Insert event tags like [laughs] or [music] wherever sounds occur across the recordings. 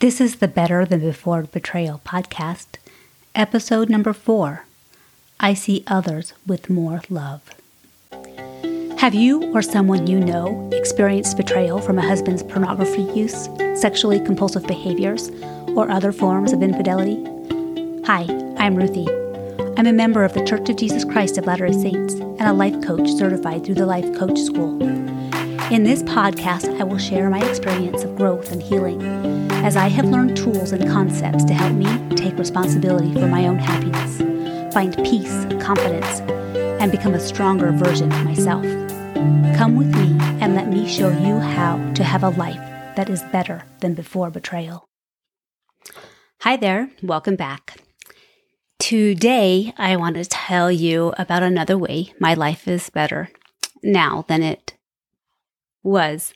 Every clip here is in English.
This is the Better Than Before Betrayal podcast, episode number four I See Others with More Love. Have you or someone you know experienced betrayal from a husband's pornography use, sexually compulsive behaviors, or other forms of infidelity? Hi, I'm Ruthie. I'm a member of the Church of Jesus Christ of Latter day Saints and a life coach certified through the Life Coach School. In this podcast, I will share my experience of growth and healing as I have learned tools and concepts to help me take responsibility for my own happiness, find peace, confidence, and become a stronger version of myself. Come with me and let me show you how to have a life that is better than before betrayal. Hi there, welcome back. Today, I want to tell you about another way my life is better now than it was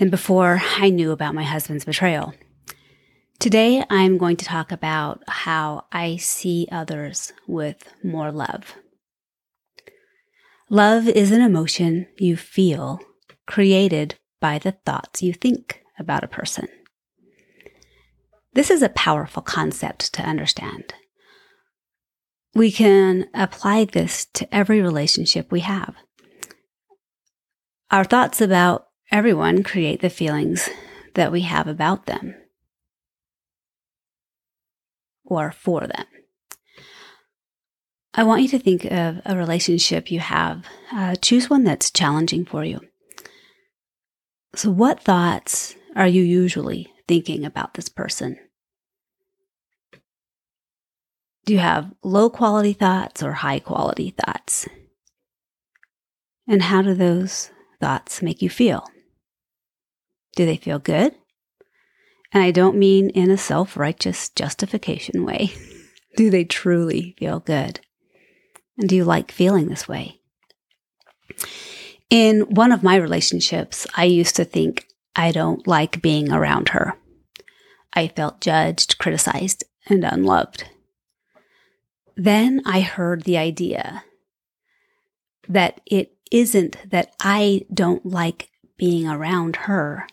than before I knew about my husband's betrayal. Today, I'm going to talk about how I see others with more love. Love is an emotion you feel created by the thoughts you think about a person. This is a powerful concept to understand. We can apply this to every relationship we have. Our thoughts about everyone create the feelings that we have about them or for them. I want you to think of a relationship you have. Uh, choose one that's challenging for you. So, what thoughts are you usually thinking about this person? Do you have low quality thoughts or high quality thoughts? And how do those thoughts make you feel? Do they feel good? And I don't mean in a self righteous justification way. [laughs] do they truly feel good? And do you like feeling this way? In one of my relationships, I used to think I don't like being around her. I felt judged, criticized, and unloved. Then I heard the idea that it isn't that I don't like being around her.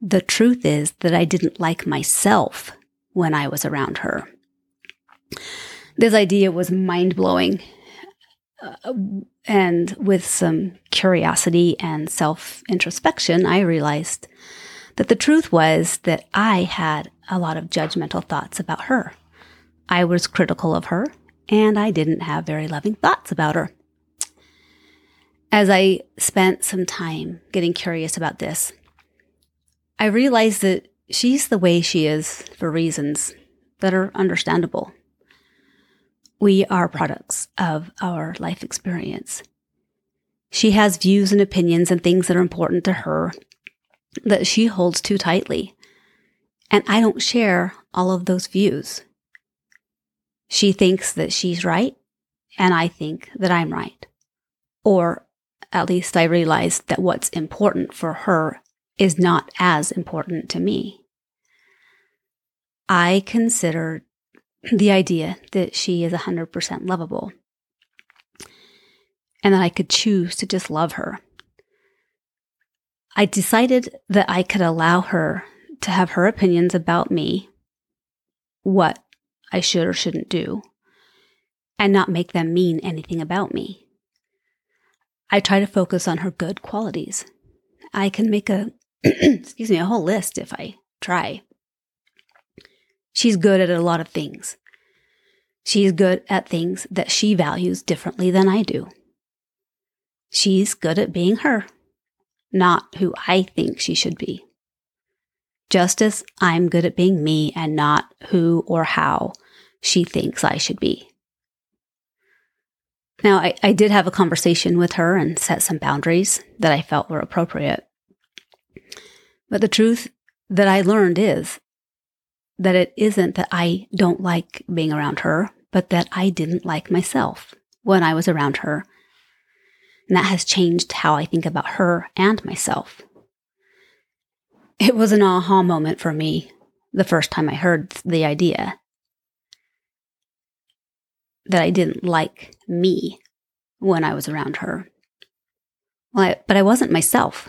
The truth is that I didn't like myself when I was around her. This idea was mind blowing uh, and with some curiosity and self introspection, I realized that the truth was that I had a lot of judgmental thoughts about her. I was critical of her, and I didn't have very loving thoughts about her. As I spent some time getting curious about this, I realized that she's the way she is for reasons that are understandable we are products of our life experience. She has views and opinions and things that are important to her that she holds too tightly. And I don't share all of those views. She thinks that she's right, and I think that I'm right. Or at least I realize that what's important for her is not as important to me. I consider the idea that she is 100% lovable and that I could choose to just love her. I decided that I could allow her to have her opinions about me, what I should or shouldn't do, and not make them mean anything about me. I try to focus on her good qualities. I can make a, [clears throat] excuse me, a whole list if I try. She's good at a lot of things. She's good at things that she values differently than I do. She's good at being her, not who I think she should be. Just as I'm good at being me and not who or how she thinks I should be. Now, I, I did have a conversation with her and set some boundaries that I felt were appropriate. But the truth that I learned is that it isn't that I don't like being around her, but that I didn't like myself when I was around her. And that has changed how I think about her and myself. It was an aha moment for me the first time I heard the idea that I didn't like me when I was around her. Well, I, but I wasn't myself.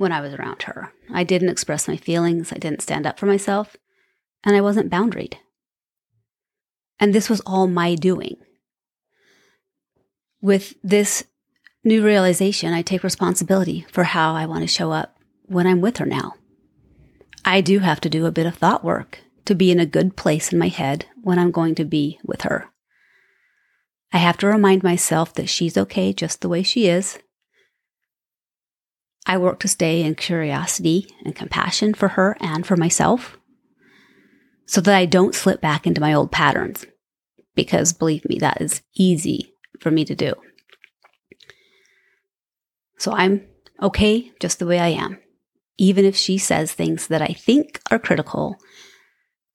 When I was around her. I didn't express my feelings, I didn't stand up for myself, and I wasn't boundaried. And this was all my doing. With this new realization, I take responsibility for how I want to show up when I'm with her now. I do have to do a bit of thought work to be in a good place in my head when I'm going to be with her. I have to remind myself that she's okay just the way she is. I work to stay in curiosity and compassion for her and for myself so that I don't slip back into my old patterns. Because believe me, that is easy for me to do. So I'm okay just the way I am, even if she says things that I think are critical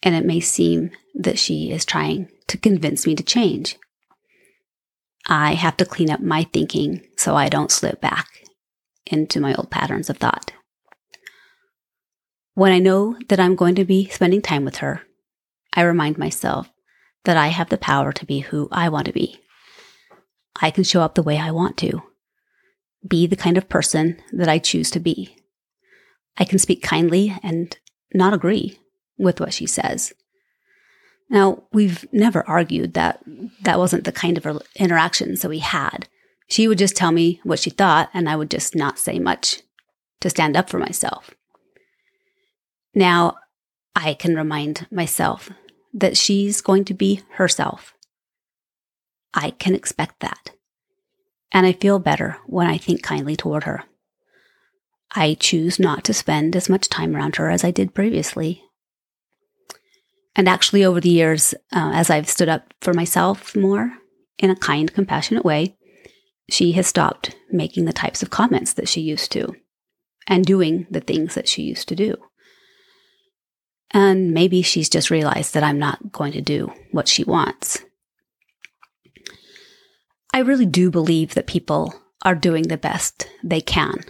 and it may seem that she is trying to convince me to change. I have to clean up my thinking so I don't slip back into my old patterns of thought. When I know that I'm going to be spending time with her, I remind myself that I have the power to be who I want to be. I can show up the way I want to, be the kind of person that I choose to be. I can speak kindly and not agree with what she says. Now, we've never argued that that wasn't the kind of interactions that we had. She would just tell me what she thought, and I would just not say much to stand up for myself. Now, I can remind myself that she's going to be herself. I can expect that. And I feel better when I think kindly toward her. I choose not to spend as much time around her as I did previously and actually, over the years, uh, as I've stood up for myself more in a kind, compassionate way, she has stopped making the types of comments that she used to and doing the things that she used to do. And maybe she's just realized that I'm not going to do what she wants. I really do believe that people are doing the best they can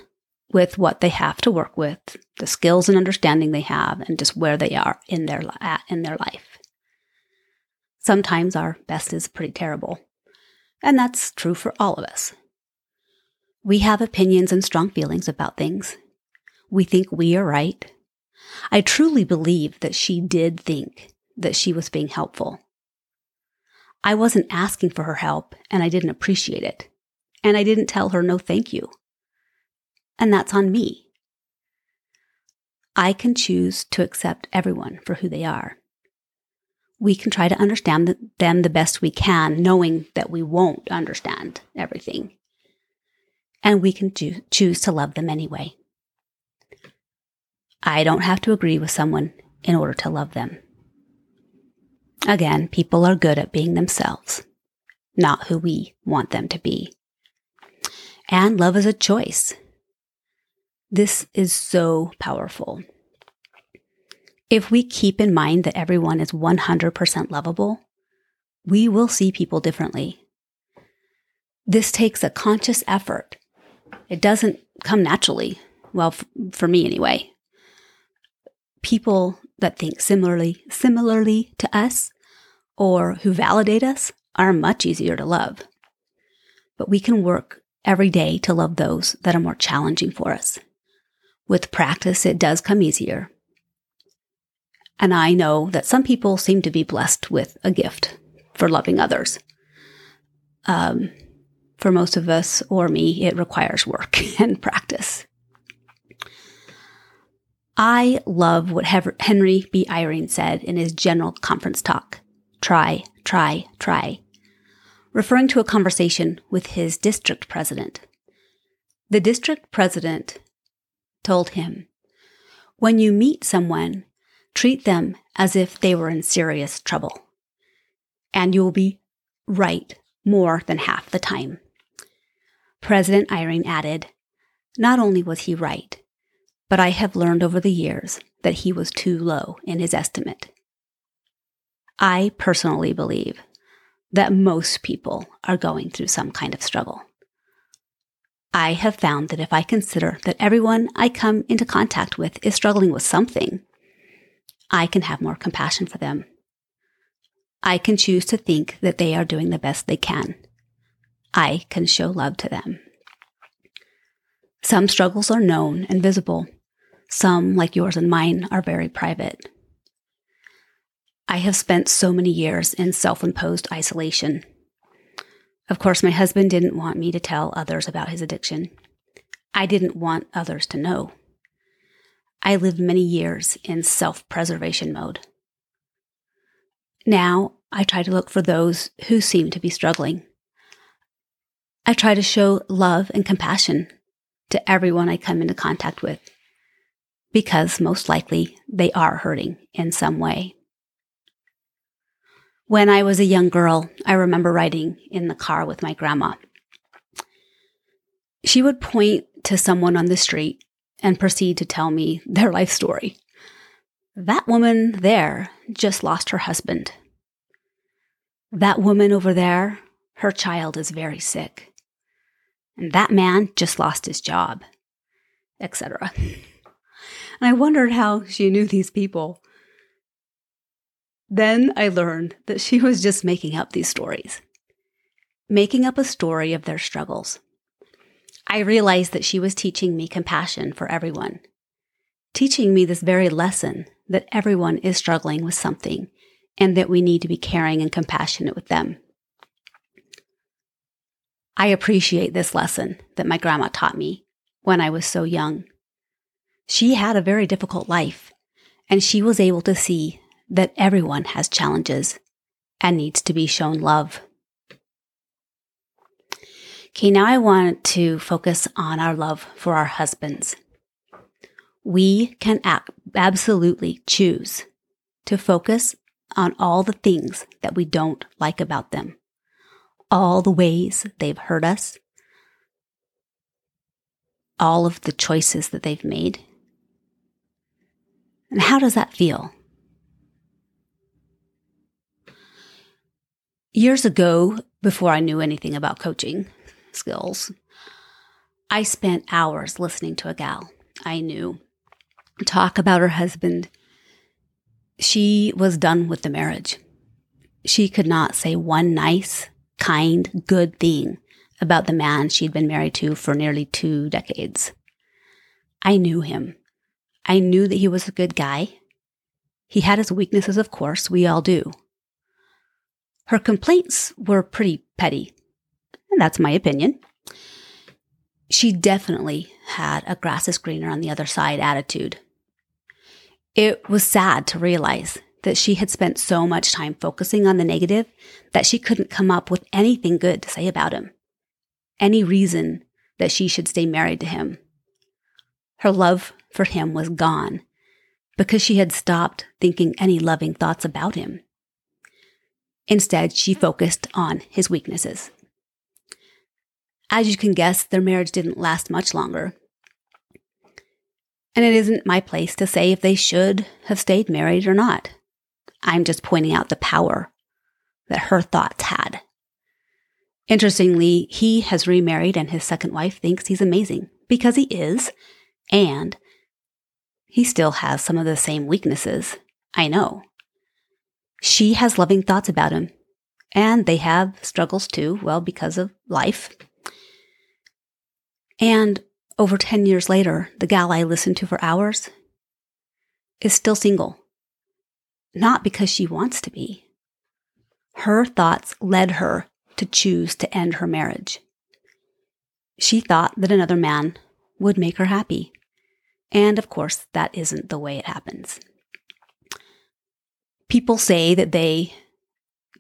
with what they have to work with, the skills and understanding they have, and just where they are in their in their life. Sometimes our best is pretty terrible, and that's true for all of us. We have opinions and strong feelings about things. We think we are right. I truly believe that she did think that she was being helpful. I wasn't asking for her help, and I didn't appreciate it. And I didn't tell her no thank you and that's on me. I can choose to accept everyone for who they are. We can try to understand them the best we can, knowing that we won't understand everything. And we can cho- choose to love them anyway. I don't have to agree with someone in order to love them. Again, people are good at being themselves, not who we want them to be. And love is a choice. This is so powerful. If we keep in mind that everyone is 100% lovable, we will see people differently. This takes a conscious effort. It doesn't come naturally. Well, f- for me anyway. People that think similarly, similarly to us or who validate us are much easier to love. But we can work every day to love those that are more challenging for us. With practice, it does come easier. And I know that some people seem to be blessed with a gift for loving others. Um, for most of us, or me, it requires work [laughs] and practice. I love what Henry B. Eyring said in his general conference talk try, try, try, referring to a conversation with his district president. The district president told him, When you meet someone, treat them as if they were in serious trouble, and you will be right more than half the time. President Eyring added, Not only was he right, but I have learned over the years that he was too low in his estimate. I personally believe that most people are going through some kind of struggle. I have found that if I consider that everyone I come into contact with is struggling with something, I can have more compassion for them. I can choose to think that they are doing the best they can. I can show love to them. Some struggles are known and visible. Some, like yours and mine, are very private. I have spent so many years in self imposed isolation. Of course, my husband didn't want me to tell others about his addiction. I didn't want others to know. I lived many years in self preservation mode. Now I try to look for those who seem to be struggling. I try to show love and compassion to everyone I come into contact with because most likely they are hurting in some way. When I was a young girl, I remember riding in the car with my grandma. She would point to someone on the street and proceed to tell me their life story. That woman there just lost her husband. That woman over there, her child is very sick. And that man just lost his job, etc. [laughs] And I wondered how she knew these people. Then I learned that she was just making up these stories, making up a story of their struggles. I realized that she was teaching me compassion for everyone, teaching me this very lesson that everyone is struggling with something and that we need to be caring and compassionate with them. I appreciate this lesson that my grandma taught me when I was so young. She had a very difficult life, and she was able to see that everyone has challenges and needs to be shown love. Okay, now I want to focus on our love for our husbands. We can absolutely choose to focus on all the things that we don't like about them all the ways they've hurt us, all of the choices that they've made. And how does that feel? Years ago, before I knew anything about coaching skills, I spent hours listening to a gal I knew talk about her husband. She was done with the marriage. She could not say one nice kind, good thing about the man she'd been married to for nearly two decades. I knew him. I knew that he was a good guy. He had his weaknesses, of course, we all do. Her complaints were pretty petty, and that's my opinion. She definitely had a grass is greener on the other side attitude. It was sad to realize that she had spent so much time focusing on the negative that she couldn't come up with anything good to say about him, any reason that she should stay married to him. Her love for him was gone because she had stopped thinking any loving thoughts about him. Instead, she focused on his weaknesses. As you can guess, their marriage didn't last much longer. And it isn't my place to say if they should have stayed married or not. I'm just pointing out the power that her thoughts had. Interestingly, he has remarried and his second wife thinks he's amazing because he is. And he still has some of the same weaknesses. I know. She has loving thoughts about him and they have struggles too, well, because of life. And over 10 years later, the gal I listened to for hours is still single not because she wants to be. Her thoughts led her to choose to end her marriage. She thought that another man would make her happy. And of course, that isn't the way it happens. People say that they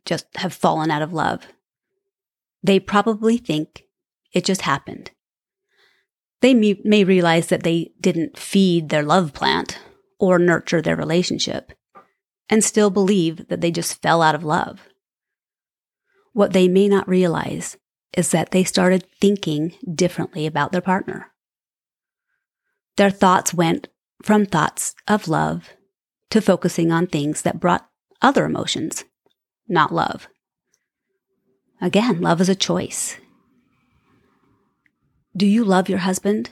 just have fallen out of love. They probably think it just happened. They may, may realize that they didn't feed their love plant or nurture their relationship and still believe that they just fell out of love. What they may not realize is that they started thinking differently about their partner. Their thoughts went from thoughts of love to focusing on things that brought other emotions, not love. Again, love is a choice. Do you love your husband?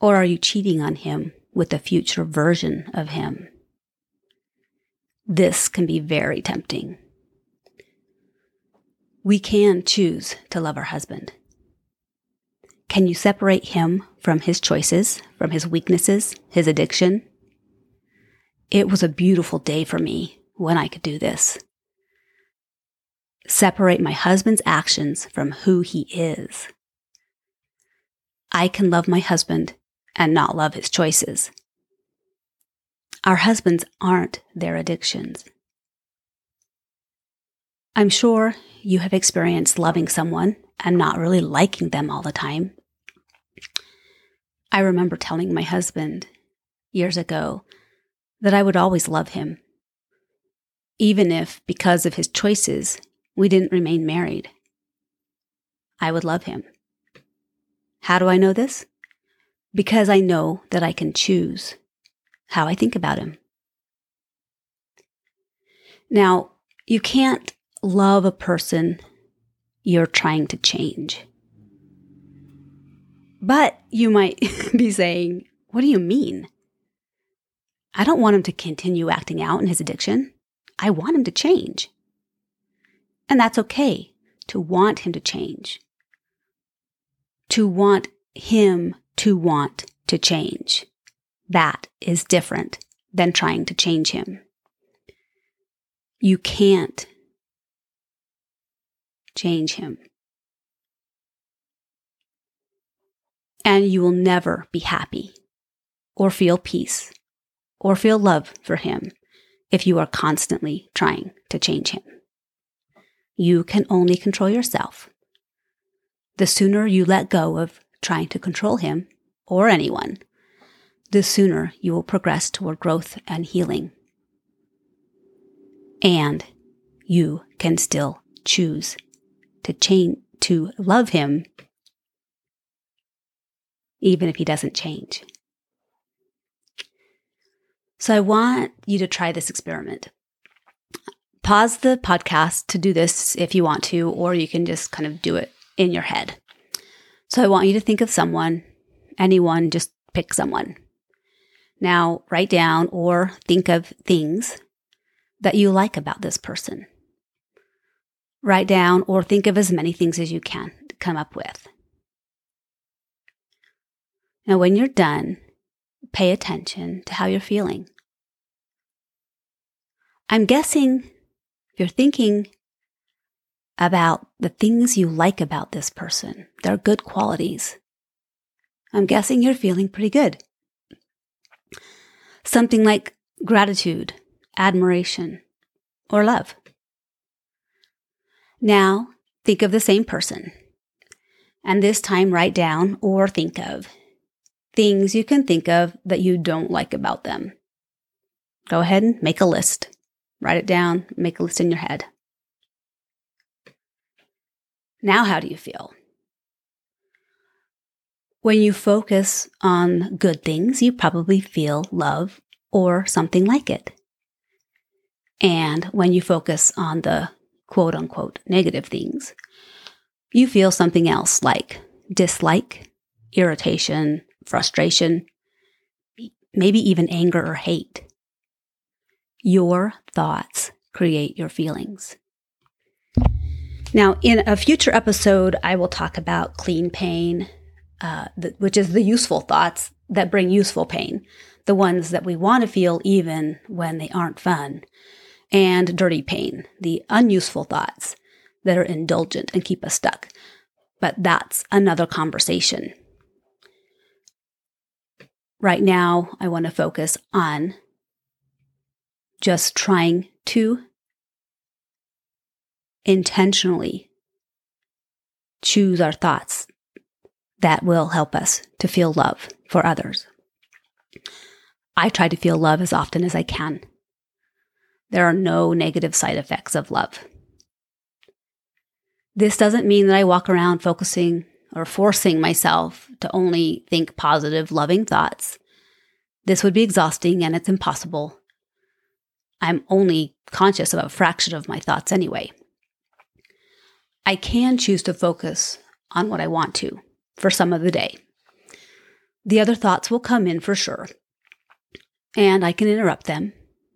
Or are you cheating on him with a future version of him? This can be very tempting. We can choose to love our husband. Can you separate him from his choices, from his weaknesses, his addiction? It was a beautiful day for me when I could do this. Separate my husband's actions from who he is. I can love my husband and not love his choices. Our husbands aren't their addictions. I'm sure you have experienced loving someone and not really liking them all the time. I remember telling my husband years ago that I would always love him, even if, because of his choices, we didn't remain married. I would love him. How do I know this? Because I know that I can choose how I think about him. Now, you can't love a person you're trying to change. But you might [laughs] be saying, What do you mean? I don't want him to continue acting out in his addiction. I want him to change. And that's okay to want him to change. To want him to want to change. That is different than trying to change him. You can't change him. And you will never be happy or feel peace or feel love for him if you are constantly trying to change him. You can only control yourself. The sooner you let go of trying to control him or anyone, the sooner you will progress toward growth and healing. And you can still choose to change, to love him, even if he doesn't change. So I want you to try this experiment. Pause the podcast to do this if you want to, or you can just kind of do it in your head. So I want you to think of someone, anyone, just pick someone. Now write down or think of things that you like about this person. Write down or think of as many things as you can come up with. Now, when you're done, pay attention to how you're feeling. I'm guessing you're thinking about the things you like about this person, their good qualities. I'm guessing you're feeling pretty good. Something like gratitude, admiration, or love. Now, think of the same person. And this time, write down or think of things you can think of that you don't like about them. Go ahead and make a list. Write it down, make a list in your head. Now, how do you feel? When you focus on good things, you probably feel love or something like it. And when you focus on the quote unquote negative things, you feel something else like dislike, irritation, frustration, maybe even anger or hate. Your thoughts create your feelings. Now, in a future episode, I will talk about clean pain, uh, the, which is the useful thoughts that bring useful pain, the ones that we want to feel even when they aren't fun, and dirty pain, the unuseful thoughts that are indulgent and keep us stuck. But that's another conversation. Right now, I want to focus on just trying to intentionally choose our thoughts that will help us to feel love for others. I try to feel love as often as I can. There are no negative side effects of love. This doesn't mean that I walk around focusing or forcing myself to only think positive, loving thoughts. This would be exhausting and it's impossible. I'm only conscious of a fraction of my thoughts anyway. I can choose to focus on what I want to for some of the day. The other thoughts will come in for sure, and I can interrupt them.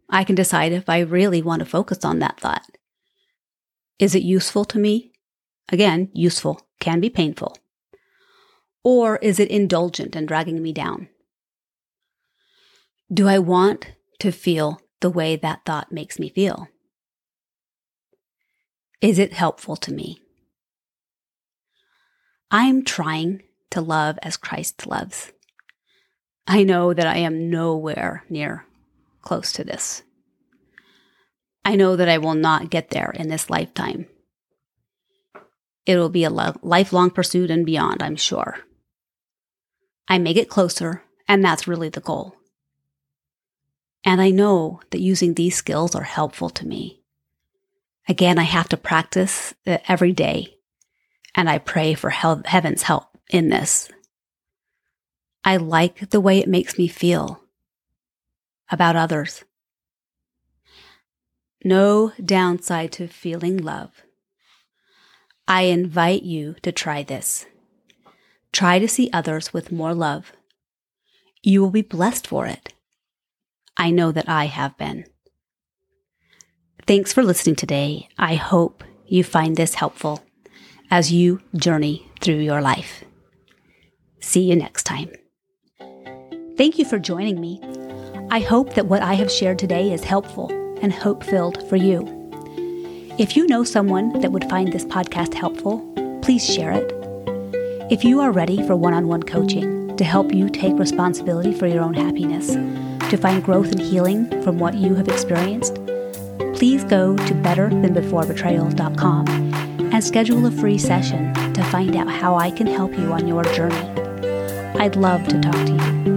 I can decide if I really want to focus on that thought. Is it useful to me? Again, useful can be painful. Or is it indulgent and dragging me down? Do I want to feel the way that thought makes me feel? Is it helpful to me? I'm trying to love as Christ loves. I know that I am nowhere near close to this. I know that I will not get there in this lifetime. It will be a lo- lifelong pursuit and beyond, I'm sure. I may get closer, and that's really the goal. And I know that using these skills are helpful to me. Again, I have to practice every day, and I pray for heaven's help in this. I like the way it makes me feel about others. No downside to feeling love. I invite you to try this. Try to see others with more love. You will be blessed for it. I know that I have been. Thanks for listening today. I hope you find this helpful as you journey through your life. See you next time. Thank you for joining me. I hope that what I have shared today is helpful and hope filled for you. If you know someone that would find this podcast helpful, please share it. If you are ready for one on one coaching to help you take responsibility for your own happiness, to find growth and healing from what you have experienced, please go to betterthanbeforebetrayal.com and schedule a free session to find out how I can help you on your journey. I'd love to talk to you.